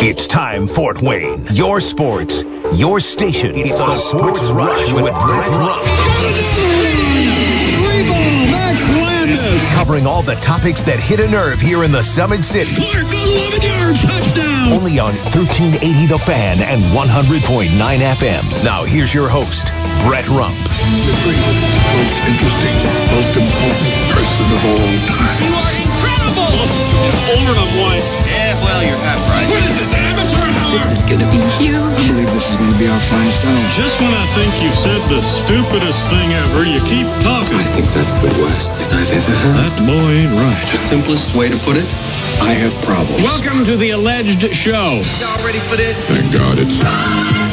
It's time, Fort Wayne. Your sports, your station. It's, the, Sports, Rush with Brett Rump. Max Landis. Covering all the topics that hit a nerve here in the Summit City. Clark, 11 yards, touchdown. Only on 1380 The Fan and 100.9 FM. Now here's your host, Brett Rump. the greatest, most interesting, most important person of all time. You are incredible! Older than one. Yeah, well, you're half right. What is this, amateur hour? This is gonna be huge. I believe this is going to be our finest hour. Just when I think you've said the stupidest thing ever, you keep talking. I think that's the worst thing I've ever heard. That boy ain't right. The simplest way to put it, I have problems. Welcome to the alleged show. Y'all ready for this? Thank God it's. It's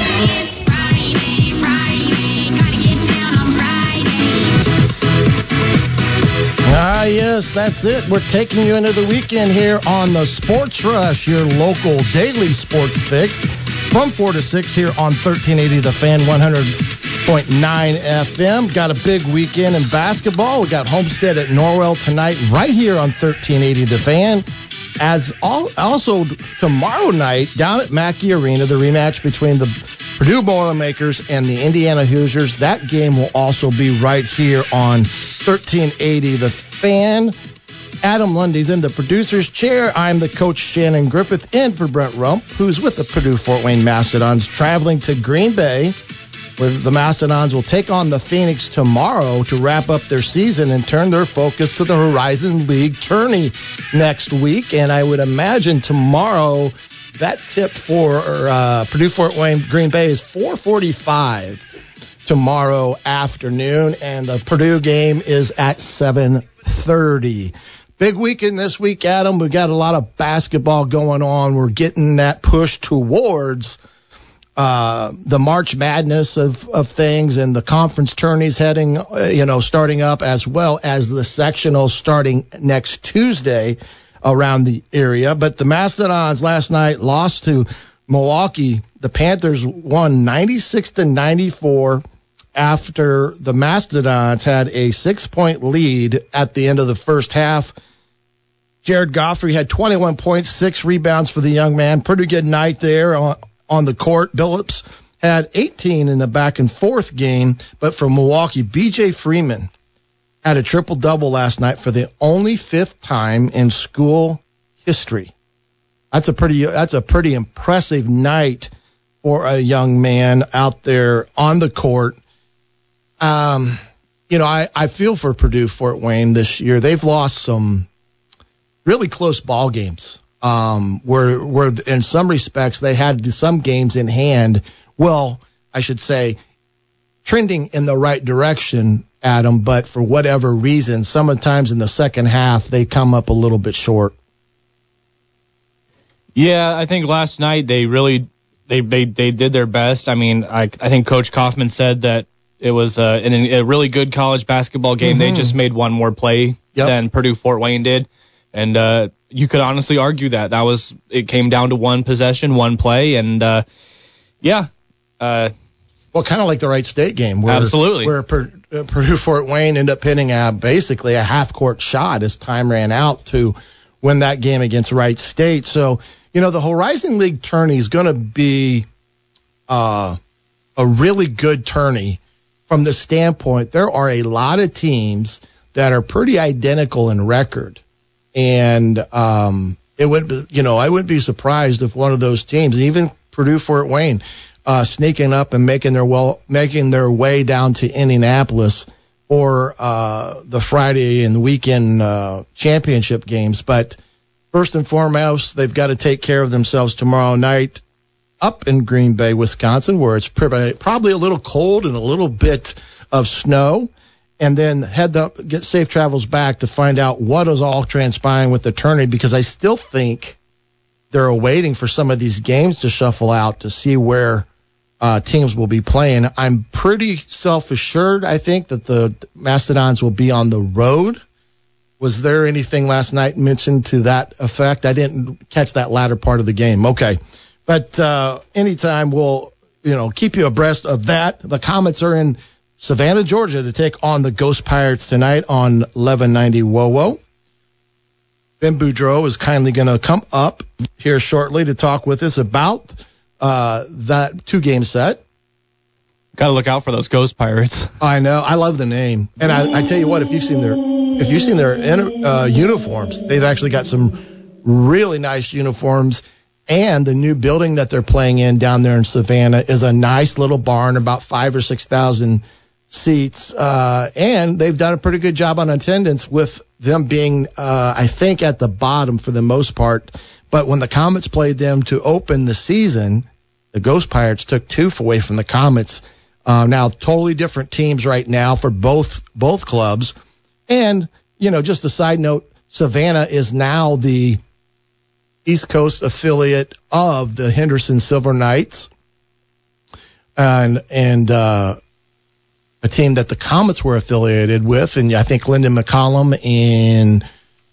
yes, that's it. We're taking you into the weekend here on the Sports Rush, your local daily sports fix, from 4 to 6 here on 1380 The Fan 100.9 FM. Got a big weekend in basketball. We got Homestead at Norwell tonight, right here on 1380 The Fan. As all, also tomorrow night down at Mackey Arena, the rematch between the Purdue Boilermakers and the Indiana Hoosiers. That game will also be right here on 1380 The Fan. Adam Lundy's in the producer's chair. I'm the coach Shannon Griffith in for Brent Rump, who's with the Purdue Fort Wayne Mastodons, traveling to Green Bay, where the Mastodons will take on the Phoenix tomorrow to wrap up their season and turn their focus to the Horizon League tourney next week. And I would imagine tomorrow that tip for uh, Purdue Fort Wayne Green Bay is 445 tomorrow afternoon, and the Purdue game is at 730. Big weekend this week, Adam. We've got a lot of basketball going on. We're getting that push towards uh, the March Madness of, of things and the conference tourneys heading, uh, you know, starting up as well as the sectionals starting next Tuesday around the area. But the Mastodons last night lost to Milwaukee. The Panthers won 96 to 94 after the Mastodons had a six point lead at the end of the first half. Jarred Godfrey had 21 points, six rebounds for the young man. Pretty good night there on, on the court. Billups had 18 in the back and forth game, but for Milwaukee, BJ Freeman had a triple double last night for the only fifth time in school history. That's a pretty that's a pretty impressive night for a young man out there on the court. Um, you know, I, I feel for Purdue Fort Wayne this year. They've lost some really close ball games. Um, where where in some respects they had some games in hand. Well, I should say, trending in the right direction, Adam. But for whatever reason, sometimes in the second half they come up a little bit short. Yeah, I think last night they really they they, they did their best. I mean, I I think Coach Coffman said that it was uh, an, a really good college basketball game. They just made one more play Yep. than Purdue Fort Wayne did, and uh, you could honestly argue that that was it came down to one possession, one play, and uh, yeah, uh, Well, kind of like the Wright State game, where Absolutely. where Pur- uh, Purdue Fort Wayne ended up hitting a, basically a half court shot as time ran out to win that game against Wright State. So you know the Horizon League tourney is going to be uh, a really good tourney from the standpoint there are a lot of teams that are pretty identical in record, and um, it would you know I wouldn't be surprised if one of those teams, even Purdue Fort Wayne, uh, sneaking up and making their well making their way down to Indianapolis for uh, the Friday and weekend uh, championship games. But first and foremost, they've got to take care of themselves tomorrow night up in Green Bay, Wisconsin, where it's probably a little cold and a little bit of snow. And then head up, get safe travels back to find out what is all transpiring with the tourney because I still think they're waiting for some of these games to shuffle out to see where uh, teams will be playing. I'm pretty self assured, I think, that the Mastodons will be on the road. Was there anything last night mentioned to that effect? I didn't catch that latter part of the game. Okay. But uh, anytime we'll, you know, keep you abreast of that. The Komets are in Savannah, Georgia to take on the Ghost Pirates tonight on 1190 WoWo. Ben Boudreau is kindly going to come up here shortly to talk with us about uh, that two game set. Got to look out for those Ghost Pirates. I know. I love the name, and I, I tell you what, if you've seen their if you've seen their uh, uniforms, they've actually got some really nice uniforms. And the new building that they're playing in down there in Savannah is a nice little barn, about five or six thousand seats. Uh, and they've done a pretty good job on attendance with them being, uh, I think, at the bottom for the most part. But when the Komets played them to open the season, the Ghost Pirates took two away from the Komets. Uh, now, totally different teams right now for both both clubs. And you know, just a side note, Savannah is now the East Coast affiliate of the Henderson Silver Knights, and and uh, a team that the Komets were affiliated with, and I think Lyndon McCollum and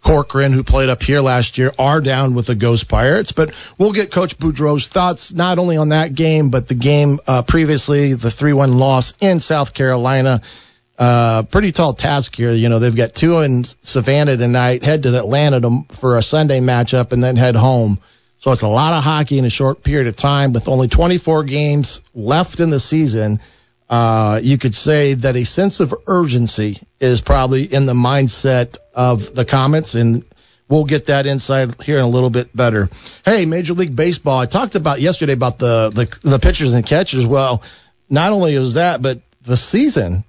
Corcoran, who played up here last year, are down with the Ghost Pirates. But we'll get Coach Boudreau's thoughts not only on that game, but the game uh, previously, the 3 1 loss in South Carolina. Uh, pretty tall task here. You know, they've got two in Savannah tonight, head to Atlanta to, for a Sunday matchup, and then head home. So it's a lot of hockey in a short period of time with only 24 games left in the season. Uh, you could say that a sense of urgency is probably in the mindset of the Komets, and we'll get that insight here in a little bit better. Hey, Major League Baseball. I talked about yesterday about the the, the pitchers and catchers. Well, not only is that, but the season,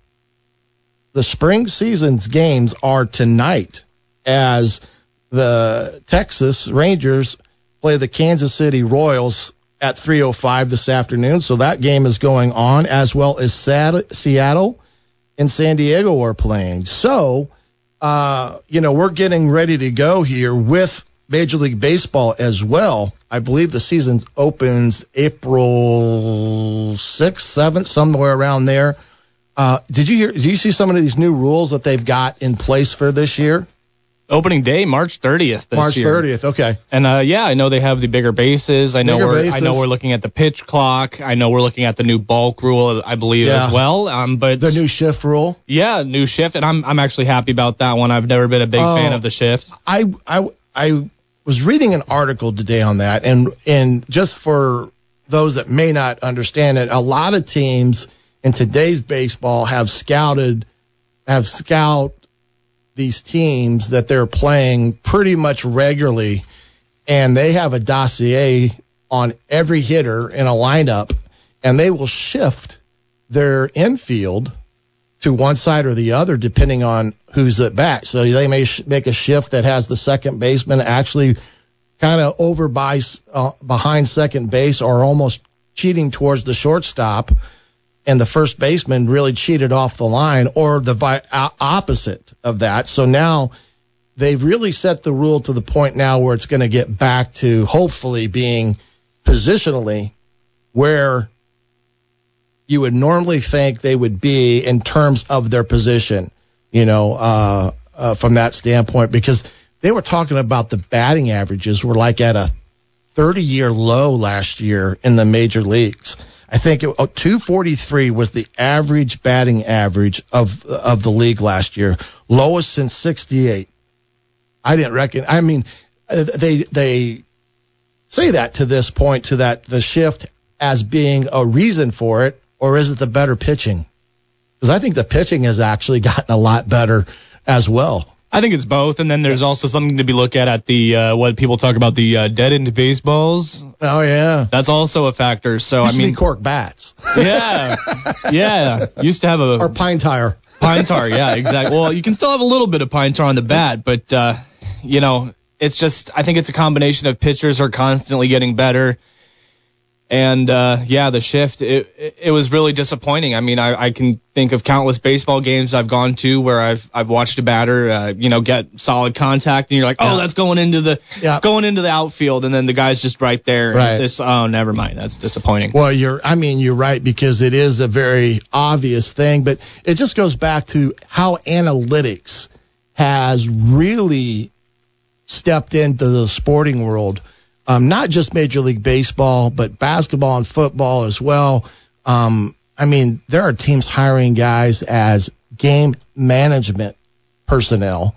the spring season's games are tonight as the Texas Rangers play the Kansas City Royals at 3:05 this afternoon. So that game is going on as well as Seattle and San Diego are playing. So, uh, you know, we're getting ready to go here with Major League Baseball as well. I believe the season opens April 6th, 7th, somewhere around there. Uh, did you hear? Did you see some of these new rules that they've got in place for this year? Opening day, March 30th. This March year. 30th. Okay. And uh, yeah, I know they have the bigger bases. I know Bigger we're I bases. know we're looking at the pitch clock. I know we're looking at the new bulk rule, I believe Yeah. as well. Um, but The new shift rule. yeah, new shift, and I'm I'm actually happy about that one. I've never been a big Oh. fan of the shift. I I I was reading an article today on that, and and just for those that may not understand it, a lot of teams in today's baseball have scouted have scout these teams that they're playing pretty much regularly, and they have a dossier on every hitter in a lineup, and they will shift their infield to one side or the other depending on who's at bat. So they may sh- make a shift that has the second baseman actually kind of over by uh, behind second base or almost cheating towards the shortstop and the first baseman really cheated off the line or the vi- opposite of that. So now they've really set the rule to the point now where it's going to get back to hopefully being positionally where you would normally think they would be in terms of their position, you know, uh, uh, from that standpoint, because they were talking about the batting averages were like at a 30 year low last year in the major leagues. I think it, oh, 243 was the average batting average of of the league last year, lowest since 68. I didn't reckon. I mean, uh, they they say that to this point to that the shift as being a reason for it, or is it the better pitching? Because I think the pitching has actually gotten a lot better as well. I think it's both, and then there's also something to be looked at at the uh, what people talk about the uh, dead end baseballs. Oh yeah, That's also a factor. So used I mean, cork bats yeah, yeah, used to have a or pine tire. pine tar. Yeah, exactly. Well, you can still have a little bit of pine tar on the bat, but uh, you know, it's just I think it's a combination of pitchers are constantly getting better. And uh, yeah, the shift it, it was really disappointing. I mean, I, I can think of countless baseball games I've gone to where I've I've watched a batter, uh, you know, get solid contact, and you're like, oh, Yeah. that's going into the Yeah. going into the outfield, and then the guy's just right there. Right. This, oh, never mind. That's disappointing. Well, you're, I mean, you're right because it is a very obvious thing, but it just goes back to how analytics has really stepped into the sporting world. Um, not just Major League Baseball, but basketball and football as well. Um, I mean, there are teams hiring guys as game management personnel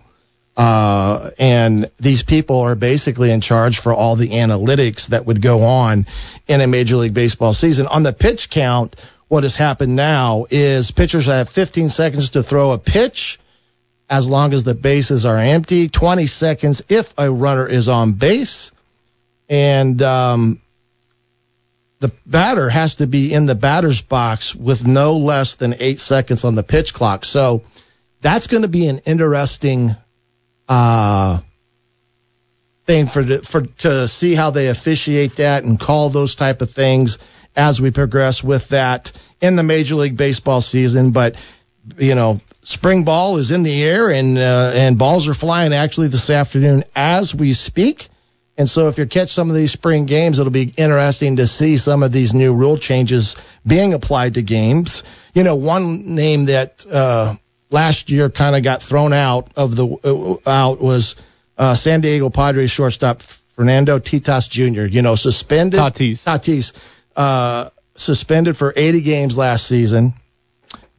Uh, and these people are basically in charge for all the analytics that would go on in a Major League Baseball season. On the pitch count, what has happened now is pitchers have 15 seconds to throw a pitch as long as the bases are empty, 20 seconds if a runner is on base, and um, the batter has to be in the batter's box with no less than eight seconds on the pitch clock. So that's going to be an interesting uh, thing for for to see how they officiate that and call those type of things as we progress with that in the Major League Baseball season. But you know, spring ball is in the air and uh, and balls are flying actually this afternoon as we speak. And so if you catch some of these spring games, it'll be interesting to see some of these new rule changes being applied to games. You know, one name that uh, last year kind of got thrown out of the uh, out was uh, San Diego Padres shortstop Fernando Tatis Jr. You know, suspended Tatis. Tatis uh, suspended for 80 games last season.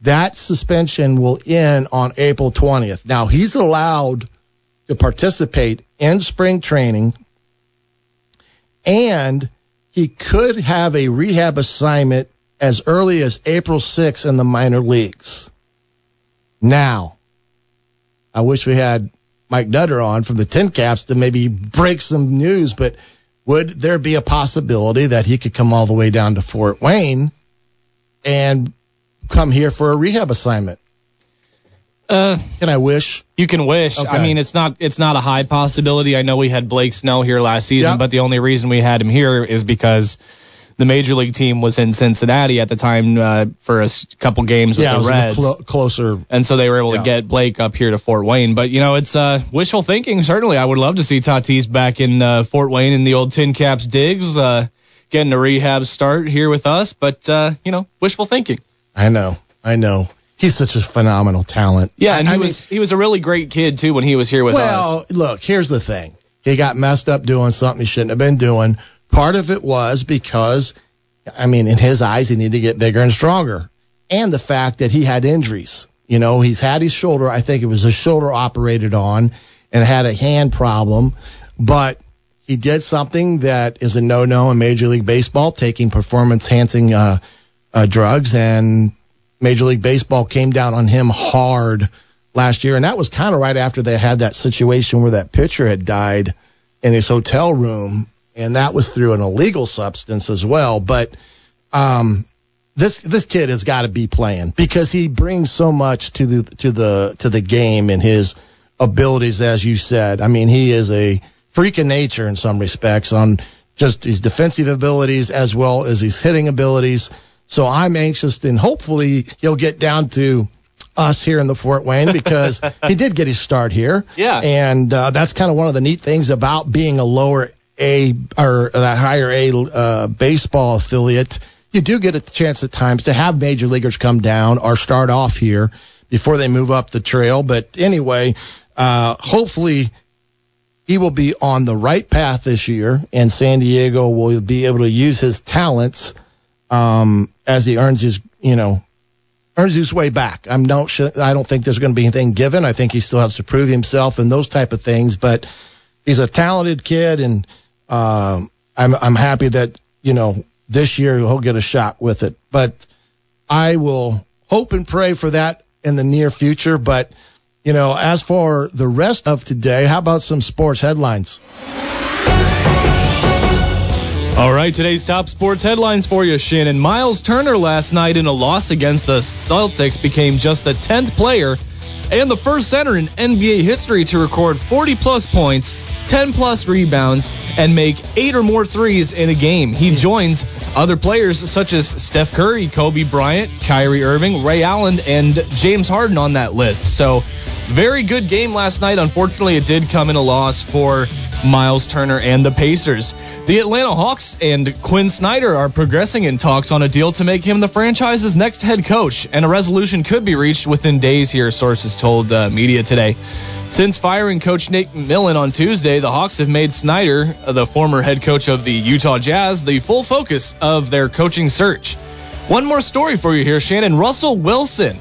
That suspension will end on April 20th. Now he's allowed to participate in spring training, and he could have a rehab assignment as early as April 6th in the minor leagues. Now, I wish we had Mike Nutter on from the Tin Caps to maybe break some news, but would there be a possibility that he could come all the way down to Fort Wayne and come here for a rehab assignment? Uh, Can I wish? you can wish. Okay. I mean, it's not it's not a high possibility. I know we had Blake Snow here last season, Yep. but the only reason we had him here is because the major league team was in Cincinnati at the time uh, for a couple games with Yeah, it the was Reds. clo- closer. and so they were able Yeah. to get Blake up here to Fort Wayne. But you know, it's uh, wishful thinking. Certainly, I would love to see Tatis back in uh, Fort Wayne in the old Tin Caps digs, uh, getting a rehab start here with us. But uh, you know, wishful thinking. I know, I know. He's such a phenomenal talent. Yeah, and I he mean- was he was a really great kid too when he was here with us. Well, look, here's the thing. He got messed up doing something he shouldn't have been doing. Part of it was because, I mean, in his eyes, he needed to get bigger and stronger. And the fact that he had injuries. You know, he's had his shoulder, I think it was a shoulder operated on, and had a hand problem. But he did something that is a no no in Major League Baseball, taking performance enhancing uh, uh, drugs. And Major League Baseball came down on him hard last year, and that was kind of right after they had that situation where that pitcher had died in his hotel room, and that was through an illegal substance as well. But um, this this kid has got to be playing because he brings so much to the to the to the game and his abilities, as you said. I mean, he is a freak of nature in some respects on just his defensive abilities as well as his hitting abilities. So I'm anxious and hopefully he'll get down to us here in the Fort Wayne because he did get his start here. Yeah. And uh, that's kind of one of the neat things about being a lower A or that higher A uh, baseball affiliate. You do get a chance at times to have major leaguers come down or start off here before they move up the trail. But anyway, uh, hopefully he will be on the right path this year, and San Diego will be able to use his talents um, as he earns his, you know, earns his way back. I'm not sure, I don't think there's going to be anything given. I think he still has to prove himself and those type of things. But he's a talented kid, and um, I'm I'm happy that you know this year he'll get a shot with it. But I will hope and pray for that in the near future. But you know, as for the rest of today, how about some sports headlines? All right, today's top sports headlines for you, Shannon. Miles Turner last night in a loss against the Celtics became just the 10th player and the first center in NBA history to record 40 plus points, 10 plus rebounds, and make eight or more threes in a game. He joins other players such as Steph Curry, Kobe Bryant, Kyrie Irving, Ray Allen, and James Harden on that list. So, very good game last night. Unfortunately, it did come in a loss for Miles Turner and the Pacers. The Atlanta Hawks and Quin Snyder are progressing in talks on a deal to make him the franchise's next head coach, and a resolution could be reached within days here, sources told uh, media today. Since firing coach Nick Millen on Tuesday, the Hawks have made Snyder, uh, the former head coach of the Utah Jazz, the full focus of their coaching search. One more story for you here, Shannon. Russell Wilson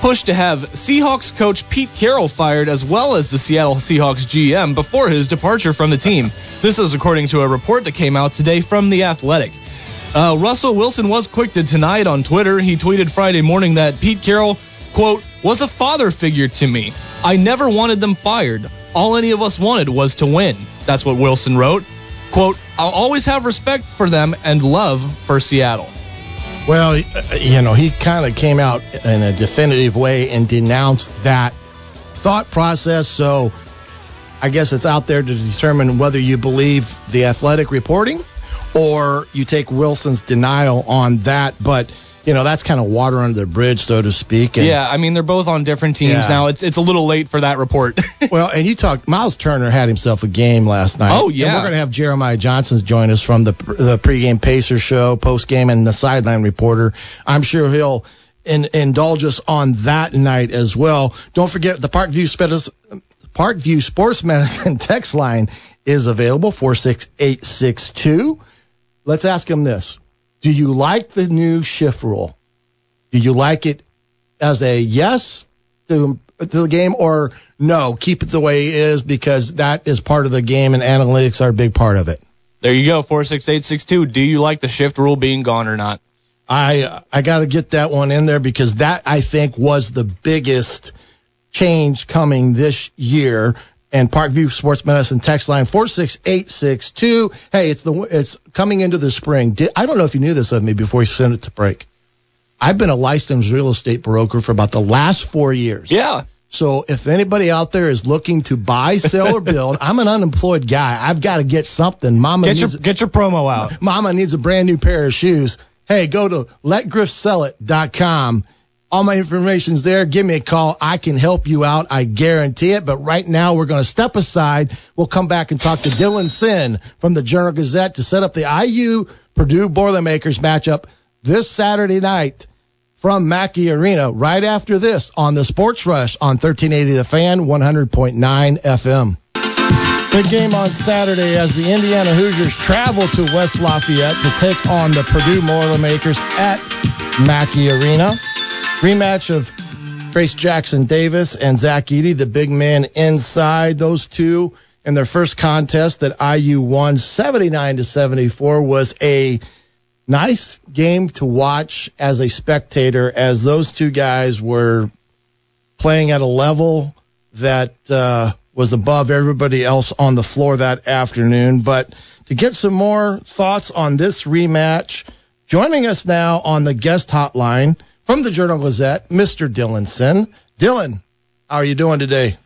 pushed to have Seahawks coach Pete Carroll fired as well as the Seattle Seahawks GM before his departure from the team. This is according to a report that came out today from The Athletic. Uh, Russell Wilson was quick to it on Twitter. He tweeted Friday morning that Pete Carroll, quote, was a father figure to me. I never wanted them fired. All any of us wanted was to win. That's what Wilson wrote. Quote, I'll always have respect for them and love for Seattle. Well, uh, you know, he kind of came out in a definitive way and denounced that thought process. So I guess it's out there to determine whether you believe the athletic reporting or you take Wilson's denial on that. But, you know, that's kind of water under the bridge, so to speak. And, Yeah, I mean they're both on different teams Yeah. now. It's it's a little late for that report. Well, and you talked. Miles Turner had himself a game last night. Oh, And yeah. we're going to have Jeremiah Johnson join us from the the pregame Pacer show, postgame, and the sideline reporter. I'm sure he'll in, indulge us on that night as well. Don't forget the Parkview Parkview Sports Medicine text line is available four six eight six two. Let's ask him this: Do you like the new shift rule? Do you like it as a yes to, to the game or no, keep it the way it is because that is part of the game and analytics are a big part of it. there you go, four six eight six two. Do you like the shift rule being gone or not? I I got to get that one in there because that I think was the biggest change coming this year. And Parkview Sports Medicine text line four six eight six two. Hey, it's the it's coming into the spring. Did, I don't know if you knew this of me before you sent it to break. I've been a licensed real estate broker for about the last four years. Yeah. So if anybody out there is looking to buy, sell, or build, I'm an unemployed guy. I've got to get something. Mama Get your get your promo out. Mama needs a brand new pair of shoes. Hey, go to letgriffsellit.com. All my information's there. Give me a call. I can help you out. I guarantee it. But right now, we're going to step aside. We'll come back and talk to Dylan Sinn from the Journal Gazette to set up the IU Purdue Boilermakers matchup this Saturday night from Mackey Arena right after this on the Sports Rush on 1380 The Fan, 100.9 FM. Big game on Saturday as the Indiana Hoosiers travel to West Lafayette to take on the Purdue Boilermakers at Mackey Arena. Rematch of Trace Jackson Davis and Zach Edey, the big man inside. Those two in their first contest that IU won 79 to 74 was a nice game to watch as a spectator as those two guys were playing at a level that uh, was above everybody else on the floor that afternoon. But to get some more thoughts on this rematch, joining us now on the guest hotline from the Journal Gazette, Mr. Dylan Sinn. Dylan, how are you doing today?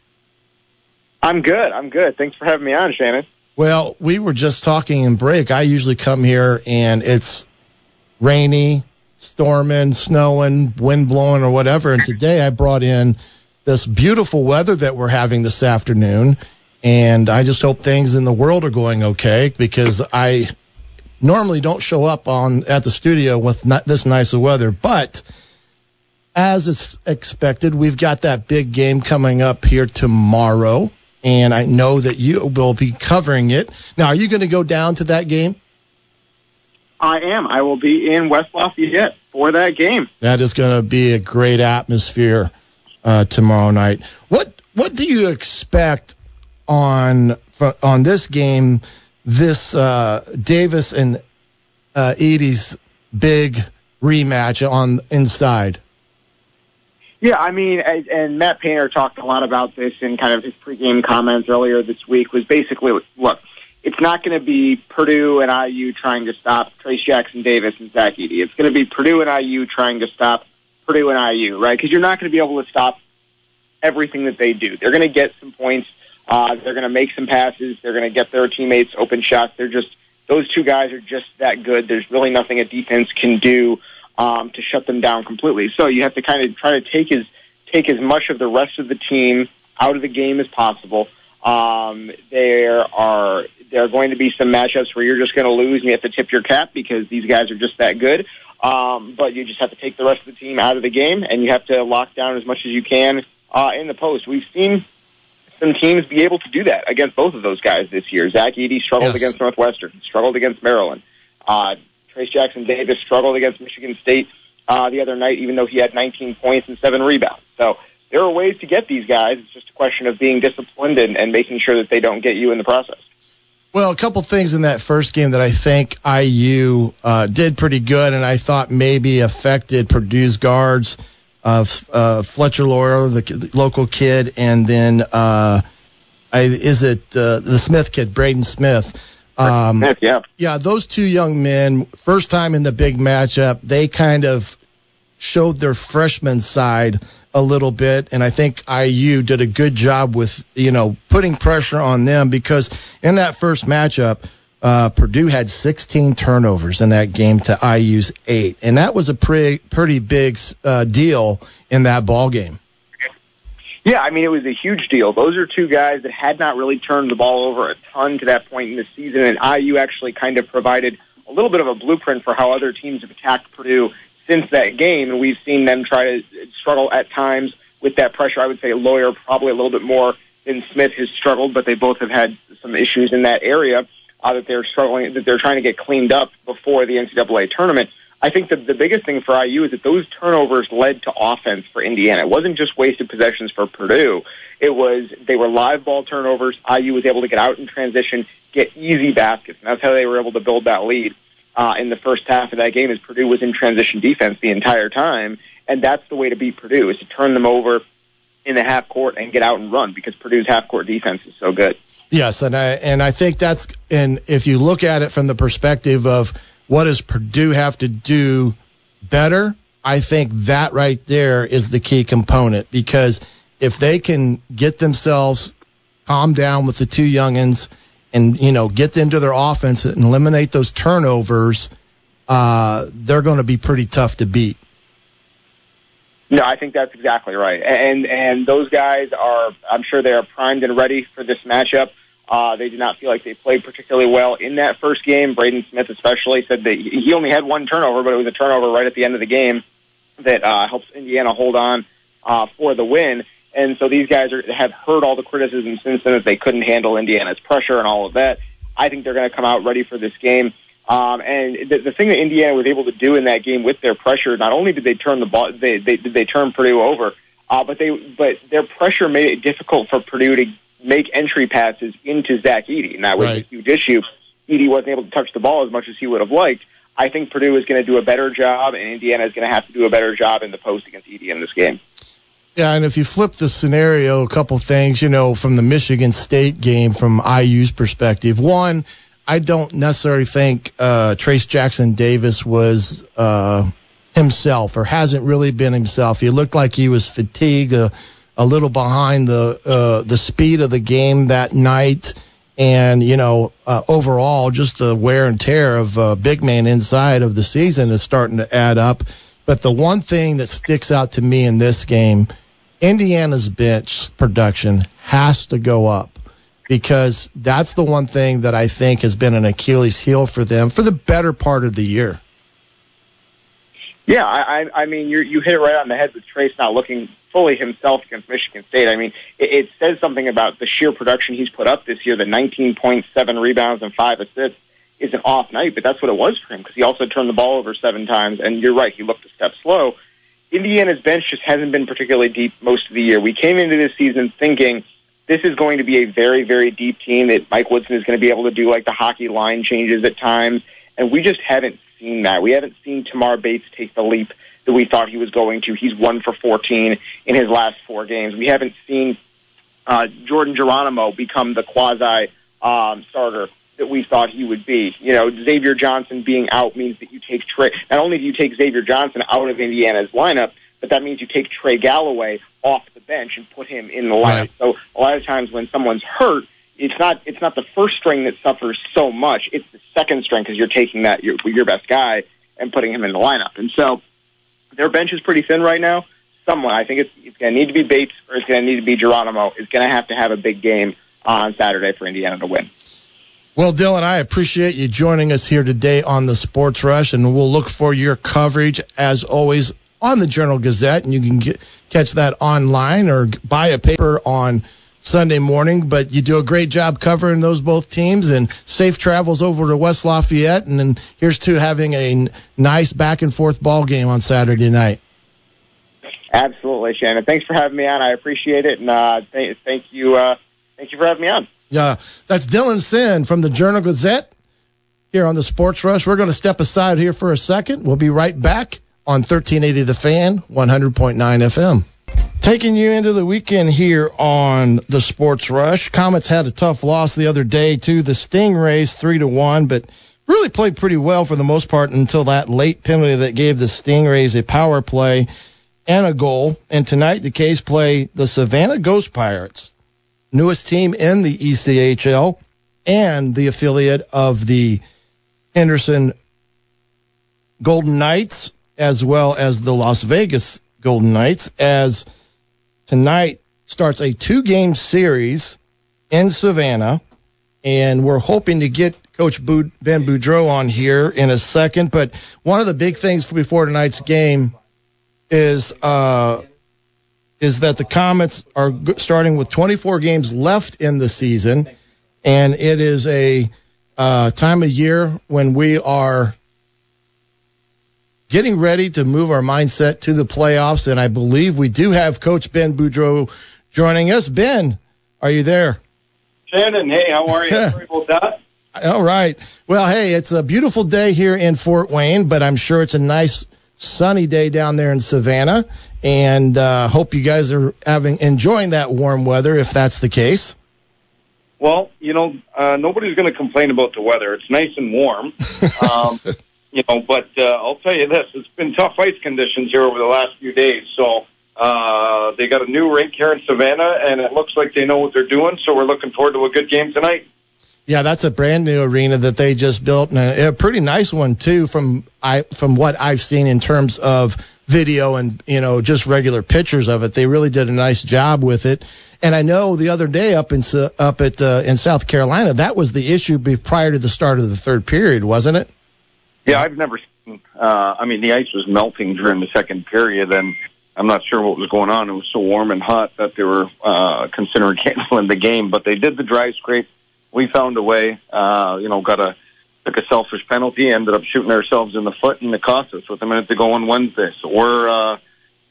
I'm good. I'm good. Thanks for having me on, Shannon. Well, we were just talking in break. I usually come here and it's rainy, storming, snowing, wind blowing, or whatever. And today I brought in this beautiful weather that we're having this afternoon. And I just hope things in the world are going okay because I normally don't show up on at the studio with this nice of weather. But as is expected, we've got that big game coming up here tomorrow. And I know that you will be covering it. Now, are you going to go down to that game? I am. I will be in West Lafayette for that game. That is going to be a great atmosphere uh, tomorrow night. What What do you expect on on this game? This uh, Davis and uh, Edey's big rematch on inside. Yeah, I mean, and Matt Painter talked a lot about this in kind of his pregame comments earlier this week. Was basically, look, it's not going to be Purdue and IU trying to stop Trace Jackson Davis and Zach Edey. It's going to be Purdue and IU trying to stop Purdue and IU, right? Because you're not going to be able to stop everything that they do. They're going to get some points. Uh, they're going to make some passes. They're going to get their teammates open shots. They're just those two guys are just that good. There's really nothing a defense can do um, to shut them down completely. So you have to kind of try to take as take as much of the rest of the team out of the game as possible. Um, there are there are going to be some matchups where you're just going to lose and you have to tip your cap because these guys are just that good. Um, but you just have to take the rest of the team out of the game and you have to lock down as much as you can uh, in the post. We've seen some teams be able to do that against both of those guys this year. Zach Edey struggled Yes. against Northwestern, struggled against Maryland. Uh, Trace Jackson Davis struggled against Michigan State uh, the other night, even though he had 19 points and seven rebounds. So there are ways to get these guys. It's just a question of being disciplined and, and making sure that they don't get you in the process. Well, a couple things in that first game that I think IU uh, did pretty good, and I thought maybe affected Purdue's guards, uh, uh, Fletcher Loyer, the, the local kid, and then uh, I, is it uh, the Smith kid, Braden Smith. Um, yeah. yeah, those two young men, first time in the big matchup, they kind of showed their freshman side a little bit, and I think IU did a good job with you know putting pressure on them because in that first matchup, uh, Purdue had 16 turnovers in that game to IU's eight, and that was a pretty pretty big uh, deal in that ball game. Yeah, I mean, it was a huge deal. Those are two guys that had not really turned the ball over a ton to that point in the season, and IU actually kind of provided a little bit of a blueprint for how other teams have attacked Purdue since that game, and we've seen them try to struggle at times with that pressure. I would say Loyer probably a little bit more than Smith has struggled, but they both have had some issues in that area uh, that they're struggling, that they're trying to get cleaned up before the NCAA tournament. I think that the biggest thing for IU is that those turnovers led to offense for Indiana. It wasn't just wasted possessions for Purdue. It was they were live ball turnovers. IU was able to get out in transition, get easy baskets, and that's how they were able to build that lead uh, in the first half of that game. Is Purdue was in transition defense the entire time, and that's the way to beat Purdue is to turn them over in the half court and get out and run because Purdue's half court defense is so good. Yes, and I and I think that's and if you look at it from the perspective of what does Purdue have to do better, I think that right there is the key component because if they can get themselves calm down with the two youngins and you know get into their offense and eliminate those turnovers, uh, they're going to be pretty tough to beat. No, I think that's exactly right. And and those guys are, I'm sure they are primed and ready for this matchup. Uh, they did not feel like they played particularly well in that first game. Braden Smith especially said that he only had one turnover, but it was a turnover right at the end of the game that uh, helps Indiana hold on uh, for the win. And so these guys are, have heard all the criticism since then that they couldn't handle Indiana's pressure and all of that. I think they're going to come out ready for this game. Um, and the, the thing that Indiana was able to do in that game with their pressure, not only did they turn the ball, they they did they turn Purdue over, uh, but they but their pressure made it difficult for Purdue to make entry passes into Zach Edey, and that was a huge issue. Edey wasn't able to touch the ball as much as he would have liked. I think Purdue is going to do a better job, and Indiana is going to have to do a better job in the post against Edey in this game. Yeah, and if you flip the scenario, a couple things, you know, from the Michigan State game, from IU's perspective. One, I don't necessarily think uh, Trace Jackson Davis was uh, himself or hasn't really been himself. He looked like he was fatigued, uh, a little behind the uh, the speed of the game that night. And you know, uh, overall, just the wear and tear of uh, big man inside of the season is starting to add up. But the one thing that sticks out to me in this game, Indiana's bench production has to go up because that's the one thing that I think has been an Achilles heel for them for the better part of the year. Yeah, I, I mean, you you hit it right on the head with Trace not looking fully himself against Michigan State. I mean, it, it says something about the sheer production he's put up this year. The 19.7 rebounds and five assists is an off night, but that's what it was for him because he also turned the ball over seven times. And you're right, he looked a step slow. Indiana's bench just hasn't been particularly deep most of the year. We came into this season thinking this is going to be a very, very deep team that Mike Woodson is going to be able to do like the hockey line changes at times, and we just haven't seen that. We haven't seen Tamar Bates take the leap that we thought he was going to. He's one for 14 in his last four games. We haven't seen uh, Jordan Geronimo become the quasi um, starter that we thought he would be. You know, Xavier Johnson being out means that you take Trey. Not only do you take Xavier Johnson out of Indiana's lineup, but that means you take Trey Galloway off the bench and put him in the lineup. Right. So a lot of times when someone's hurt, it's not it's not the first string that suffers so much. It's the second string because you're taking that your your best guy and putting him in the lineup. And so their bench is pretty thin right now. Someone, I think it's, it's going to need to be Bates or it's going to need to be Geronimo. Is going to have to have a big game on Saturday for Indiana to win. Well, Dylan, I appreciate you joining us here today on the Sports Rush, and we'll look for your coverage as always on the Journal Gazette, and you can get, catch that online or buy a paper on Sunday morning. But you do a great job covering those both teams, and safe travels over to West Lafayette, and then here's to having a n- nice back and forth ball game on Saturday night. Absolutely, Shannon. Thanks for having me on. I appreciate it, and uh, th- thank you. Uh, thank you for having me on. Yeah, that's Dylan Sinn from the Journal Gazette here on the Sports Rush. We're going to step aside here for a second. We'll be right back on 1380 The Fan, 100.9 FM. Taking you into the weekend here on the Sports Rush. Komets had a tough loss the other day to the Stingrays, three to one, but really played pretty well for the most part until that late penalty that gave the Stingrays a power play and a goal. And tonight the K's play the Savannah Ghost Pirates, newest team in the ECHL and the affiliate of the Henderson Golden Knights, as well as the Las Vegas Golden Knights, as tonight starts a two game series in Savannah. And we're hoping to get Coach Ben Boudreau on here in a second. But one of the big things before tonight's game is uh, is that the Komets are starting with 24 games left in the season, and it is a uh, time of year when we are getting ready to move our mindset to the playoffs. And I believe we do have Coach Ben Boudreau joining us. Ben, are you there? Shannon, hey, how are you? All right. Well, hey, it's a beautiful day here in Fort Wayne, but I'm sure it's a nice sunny day down there in Savannah. And uh, hope you guys are having enjoying that warm weather if that's the case. Well, you know, uh, nobody's going to complain about the weather. It's nice and warm. Um, you know, but uh, I'll tell you this: it's been tough ice conditions here over the last few days. So uh, they got a new rink here in Savannah, and it looks like they know what they're doing. So we're looking forward to a good game tonight. Yeah, that's a brand new arena that they just built, and a, a pretty nice one too. From I from what I've seen in terms of video and you know just regular pictures of it, they really did a nice job with it. And I know the other day up in up at uh, in South Carolina, that was the issue be, prior to the start of the third period, wasn't it? Yeah, I've never seen. Uh, I mean, the ice was melting during the second period, and I'm not sure what was going on. It was so warm and hot that they were uh, considering canceling the game, but they did the dry scrape. We found a way. Uh, you know, got a took a selfish penalty, ended up shooting ourselves in the foot, and it cost us with a minute to go on Wednesday. So we're, uh,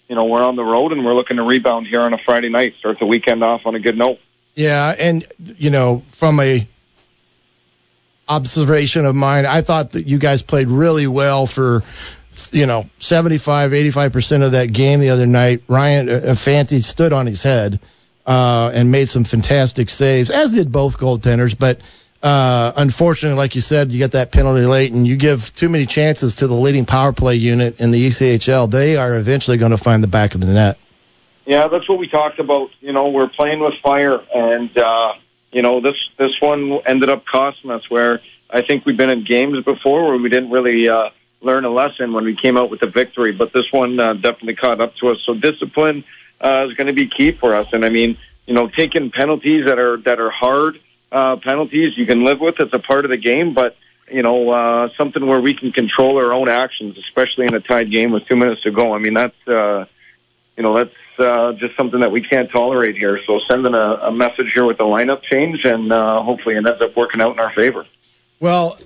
you know, we're on the road and we're looking to rebound here on a Friday night. Start the weekend off on a good note. Yeah, and you know, from a observation of mine, I thought that you guys played really well for you know 75 85% of that game the other night. Ryan uh, Fanti stood on his head uh, and made some fantastic saves, as did both goaltenders, but uh, unfortunately, like you said, you get that penalty late, and you give too many chances to the leading power play unit in the ECHL. They are eventually going to find the back of the net. Yeah, that's what we talked about. You know, we're playing with fire, and uh, you know this this one ended up costing us. Where I think we've been in games before where we didn't really uh, learn a lesson when we came out with the victory, but this one uh, definitely caught up to us. So discipline uh, is going to be key for us. And I mean, you know, taking penalties that are that are hard uh, penalties you can live with. It's a part of the game, but you know, uh, something where we can control our own actions, especially in a tied game with two minutes to go. I mean, that's uh, you know, that's uh, just something that we can't tolerate here. So sending a, a message here with the lineup change, and uh, hopefully it ends up working out in our favor. Well,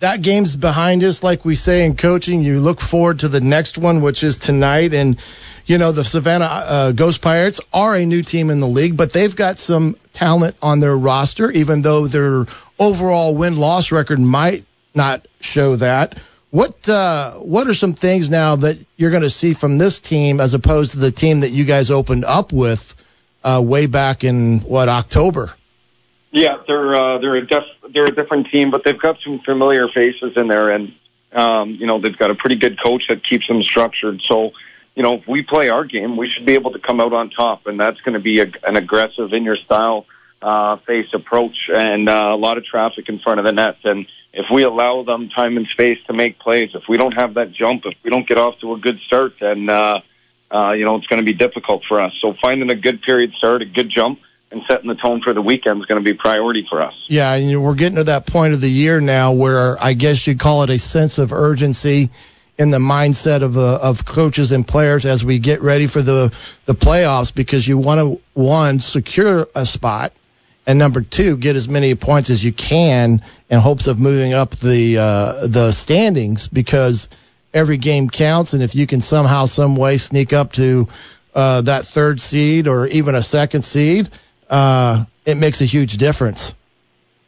that game's behind us, like we say in coaching. You look forward to the next one, which is tonight. And, you know, the Savannah uh, Ghost Pirates are a new team in the league, but they've got some talent on their roster, even though their overall win loss record might not show that. What uh, what are some things now that you're going to see from this team as opposed to the team that you guys opened up with uh, way back in what October? Yeah, they're uh, they're a def- they're a different team, but they've got some familiar faces in there, and um, you know they've got a pretty good coach that keeps them structured. So, you know, if we play our game, we should be able to come out on top, and that's going to be a, an aggressive in your style uh, face approach and uh, a lot of traffic in front of the net. And if we allow them time and space to make plays, if we don't have that jump, if we don't get off to a good start, then uh, uh, you know it's going to be difficult for us. So finding a good period start, a good jump and setting the tone for the weekend is going to be priority for us. Yeah, and we're getting to that point of the year now where I guess you'd call it a sense of urgency in the mindset of uh, of coaches and players as we get ready for the the playoffs because you want to one secure a spot and number two get as many points as you can in hopes of moving up the uh, the standings because every game counts, and if you can somehow, some way sneak up to uh, that third seed or even a second seed, uh, it makes a huge difference.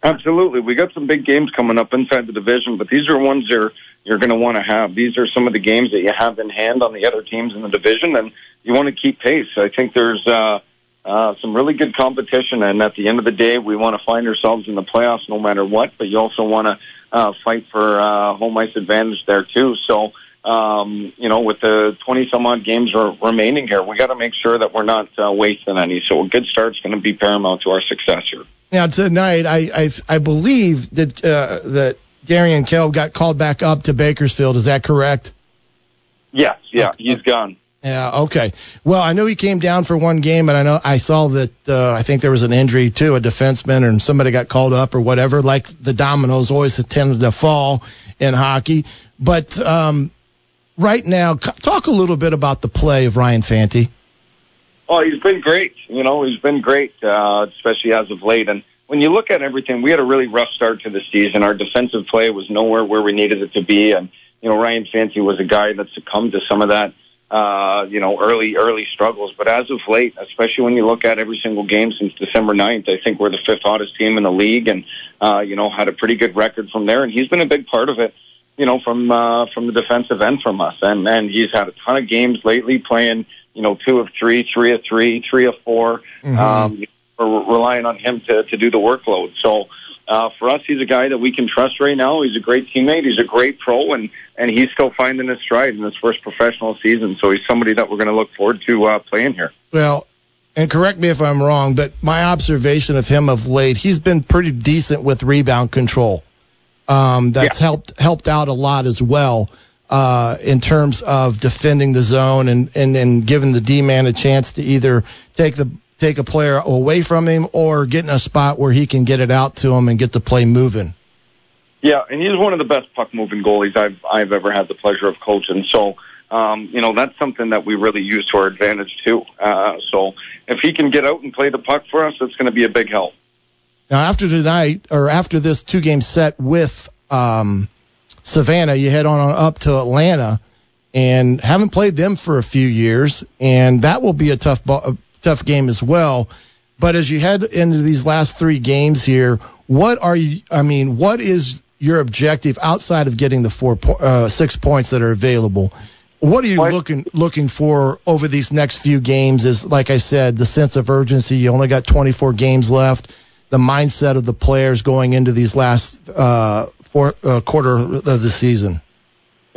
Absolutely. We got some big games coming up inside the division, but these are ones you're you're going to want to have. These are some of the games that you have in hand on the other teams in the division, and you want to keep pace. I think there's uh, uh, some really good competition, and at the end of the day, we want to find ourselves in the playoffs no matter what. But you also want to uh, fight for uh, home ice advantage there too. So. Um, you know, with the 20 some odd games re- remaining here, we got to make sure that we're not uh, wasting any. So a good start's going to be paramount to our success here. Now tonight, I I, I believe that uh, that Darian Kell got called back up to Bakersfield. Is that correct? Yes, yeah, he's gone. Yeah. Okay. Well, I know he came down for one game, and I know I saw that uh, I think there was an injury too, a defenseman, and somebody got called up or whatever. Like the dominoes always tended to fall in hockey. But um, right now, talk a little bit about the play of Ryan Fanti. Oh, he's been great. You know, he's been great, uh, especially as of late. And when you look at everything, we had a really rough start to the season. Our defensive play was nowhere where we needed it to be. And, you know, Ryan Fanti was a guy that succumbed to some of that, uh, you know, early, early struggles. But as of late, especially when you look at every single game since December 9th, I think we're the fifth hottest team in the league and, uh, you know, had a pretty good record from there. And he's been a big part of it you know, from uh, from the defensive end from us, and and he's had a ton of games lately, playing you know two of three, three of three, three of 4 Mhm. Um, we're relying on him to to do the workload. So. Uh, for us, he's a guy that we can trust right now. He's a great teammate. He's a great pro, and and he's still finding his stride in his first professional season. So he's somebody that we're going to look forward to uh, playing here. Well, and correct me if I'm wrong, but my observation of him of late, he's been pretty decent with rebound control. Um, that's helped helped out a lot as well uh, in terms of defending the zone and, and, and giving the D man a chance to either take the take a player away from him or get in a spot where he can get it out to him and get the play moving. Yeah, and he's one of the best puck moving goalies I've I've ever had the pleasure of coaching. So, um, you know, that's something that we really use to our advantage too. Uh, so, if he can get out and play the puck for us, it's going to be a big help. Now, after tonight, or after this two game set with um, Savannah, you head on up to Atlanta and haven't played them for a few years, and that will be a tough, a tough game as well. But as you head into these last three games here, what are you? I mean, what is your objective outside of getting the four, po- uh, six points that are available? What are you looking looking for over these next few games? Is like I said, the sense of urgency. You only got 24 games left. The mindset of the players going into these last uh, four, uh, quarter of the season.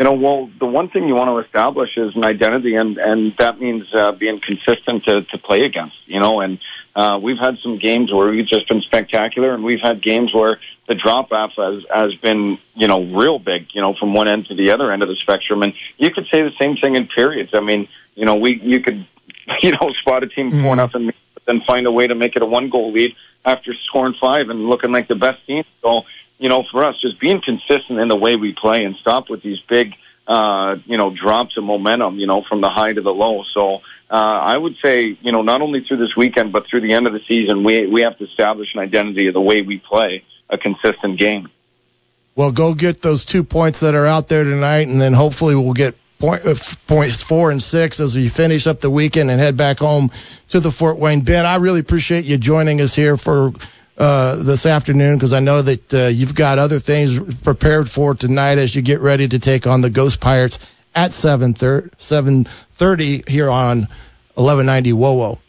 You know, well, the one thing you want to establish is an identity, and and that means uh, being consistent to to play against. You know, and uh, we've had some games where we've just been spectacular, and we've had games where the drop off has has been you know real big. You know, from one end to the other end of the spectrum, and you could say the same thing in periods. I mean, you know, we you could you know spot a team four nothing, but then find a way to make it a one goal lead after scoring five and looking like the best team. So you know, for us, just being consistent in the way we play and stop with these big, uh, you know, drops of momentum, you know, from the high to the low. So, uh, I would say, you know, not only through this weekend, but through the end of the season, we, we have to establish an identity of the way we play a consistent game. Well, go get those two points that are out there tonight, and then hopefully we'll get point, uh, points four and six as we finish up the weekend and head back home to the Fort Wayne. Ben, I really appreciate you joining us here for uh, this afternoon because I know that uh, you've got other things prepared for tonight as you get ready to take on the Ghost Pirates at 7:30 here on 1190 WOWO.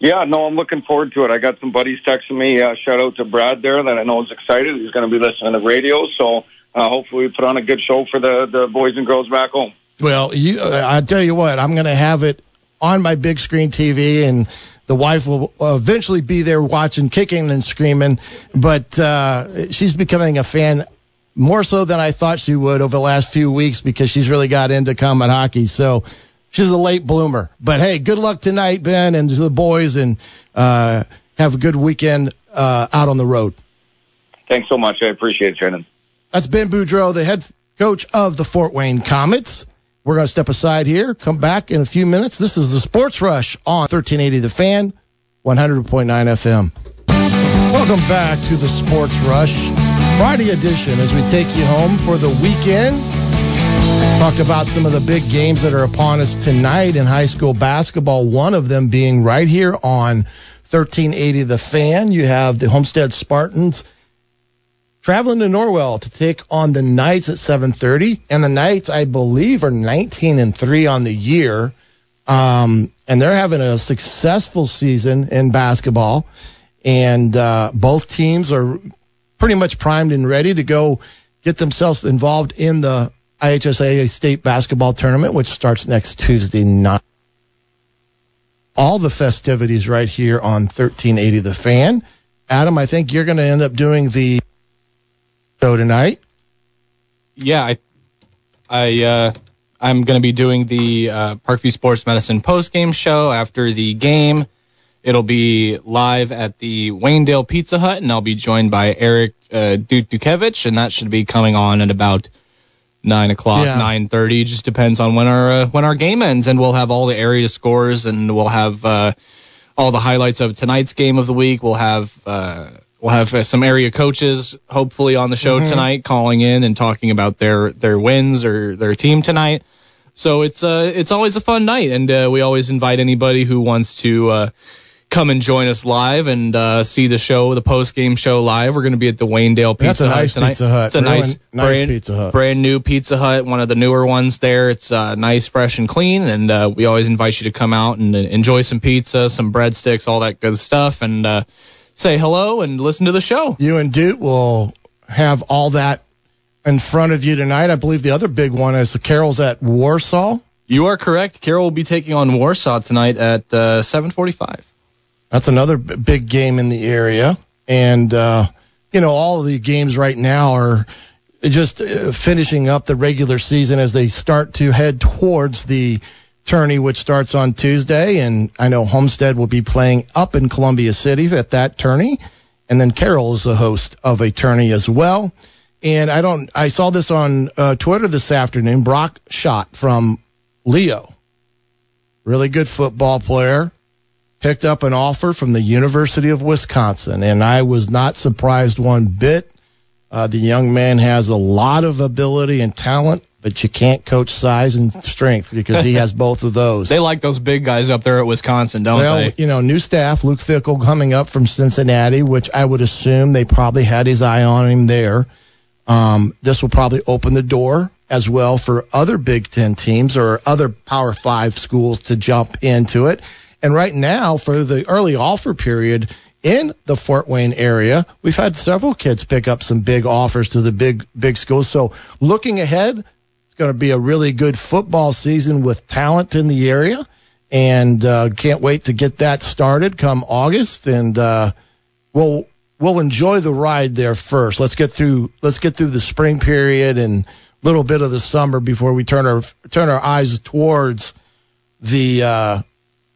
Yeah, no, I'm looking forward to it. I got some buddies texting me. Uh, shout out to Brad there that I know is excited. He's going to be listening to the radio. So uh, hopefully we put on a good show for the, the boys and girls back home. Well, you, uh, I tell you what, I'm going to have it on my big screen TV, and the wife will eventually be there watching, kicking and screaming. But uh, she's becoming a fan more so than I thought she would over the last few weeks because she's really got into Komet hockey. So she's a late bloomer. But hey, good luck tonight, Ben, and to the boys, and uh, have a good weekend uh, out on the road. Thanks so much. I appreciate it, Shannon. That's Ben Boudreau, the head coach of the Fort Wayne Komets. We're going to step aside here, come back in a few minutes. This is the Sports Rush on 1380 The Fan, 100.9 FM. Welcome back to the Sports Rush Friday edition as we take you home for the weekend. Talk about some of the big games that are upon us tonight in high school basketball. One of them being right here on 1380 The Fan. You have the Homestead Spartans traveling to Norwell to take on the Knights at 7:30, and the Knights, I believe, are 19 and three on the year, um, and they're having a successful season in basketball. And uh, both teams are pretty much primed and ready to go get themselves involved in the IHSA state basketball tournament, which starts next Tuesday night. All the festivities right here on 1380 The Fan. Adam, I think you're going to end up doing the show tonight. Yeah, I, I, uh, I'm going to be doing the uh, Parkview Sports Medicine post game show after the game. It'll be live at the Waynedale Pizza Hut, and I'll be joined by Eric uh, Duke Dukevich, and that should be coming on at about nine o'clock, Yeah. nine thirty. Just depends on when our uh, when our game ends, and we'll have all the area scores, and we'll have uh, all the highlights of tonight's game of the week. We'll have uh, we'll have uh, some area coaches hopefully on the show Mhm. tonight, calling in and talking about their their wins or their team tonight. So it's uh it's always a fun night, and uh, we always invite anybody who wants to. Uh, Come and join us live and uh, see the show, the post game show live. We're going to be at the Waynedale Pizza That's a Hut nice tonight. Pizza Hut. It's a Really nice, nice brand, Pizza Hut. brand new Pizza Hut, one of the newer ones there. It's uh, nice, fresh, and clean. And uh, we always invite you to come out and uh, enjoy some pizza, some breadsticks, all that good stuff, and uh, say hello and listen to the show. You and Duke will have all that in front of you tonight. I believe the other big one is the Carrolls at Warsaw. You are correct. Carroll will be taking on Warsaw tonight at uh, 7:45. That's another b- big game in the area. And, uh, you know, all of the games right now are just uh, finishing up the regular season as they start to head towards the tourney, which starts on Tuesday. And I know Homestead will be playing up in Columbia City at that tourney. And then Carroll is the host of a tourney as well. And I don't, I saw this on uh, Twitter this afternoon. Brock Shot from Leo, really good football player picked up an offer from the University of Wisconsin, and I was not surprised one bit. Uh, the young man has a lot of ability and talent, but you can't coach size and strength because he has both of those. They like those big guys up there at Wisconsin, don't well, they? you know, new staff, Luke Fickell coming up from Cincinnati, which I would assume they probably had his eye on him there. Um, this will probably open the door as well for other Big Ten teams or other Power Five schools to jump into it. And right now, for the early offer period in the Fort Wayne area, we've had several kids pick up some big offers to the big big schools. So looking ahead, going to be a really good football season with talent in the area, and uh, can't wait to get that started come August. And uh, we'll we'll enjoy the ride there first. Let's get through let's get through the spring period and a little bit of the summer before we turn our turn our eyes towards the uh,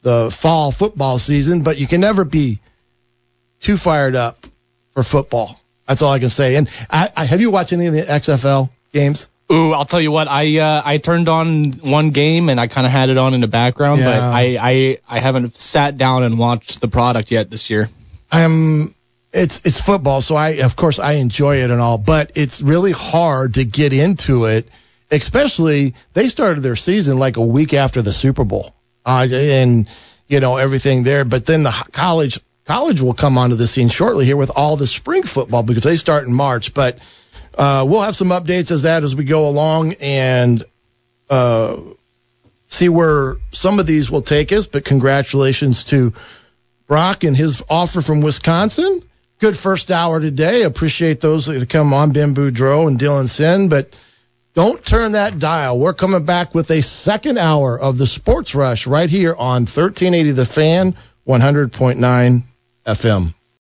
the fall football season. But you can never be too fired up for football. That's all I can say. And I, I have you watched any of the XFL games? Ooh, I'll tell you what. I uh, I turned on one game and I kind of had it on in the background, but I, I I haven't sat down and watched the product yet this year. I'm it's it's football, so I of course I enjoy it and all, but it's really hard to get into it. Especially they started their season like a week after the Super Bowl, uh, and you know everything there. But then the college college will come onto the scene shortly here with all the spring football because they start in March. But uh, we'll have some updates as that as we go along and uh, see where some of these will take us. But congratulations to Brock and his offer from Wisconsin. Good first hour today. Appreciate those that come on, Ben Boudreau and Dylan Sinn. But don't turn that dial. We're coming back with a second hour of the Sports Rush right here on 1380 The Fan, 100.9 FM.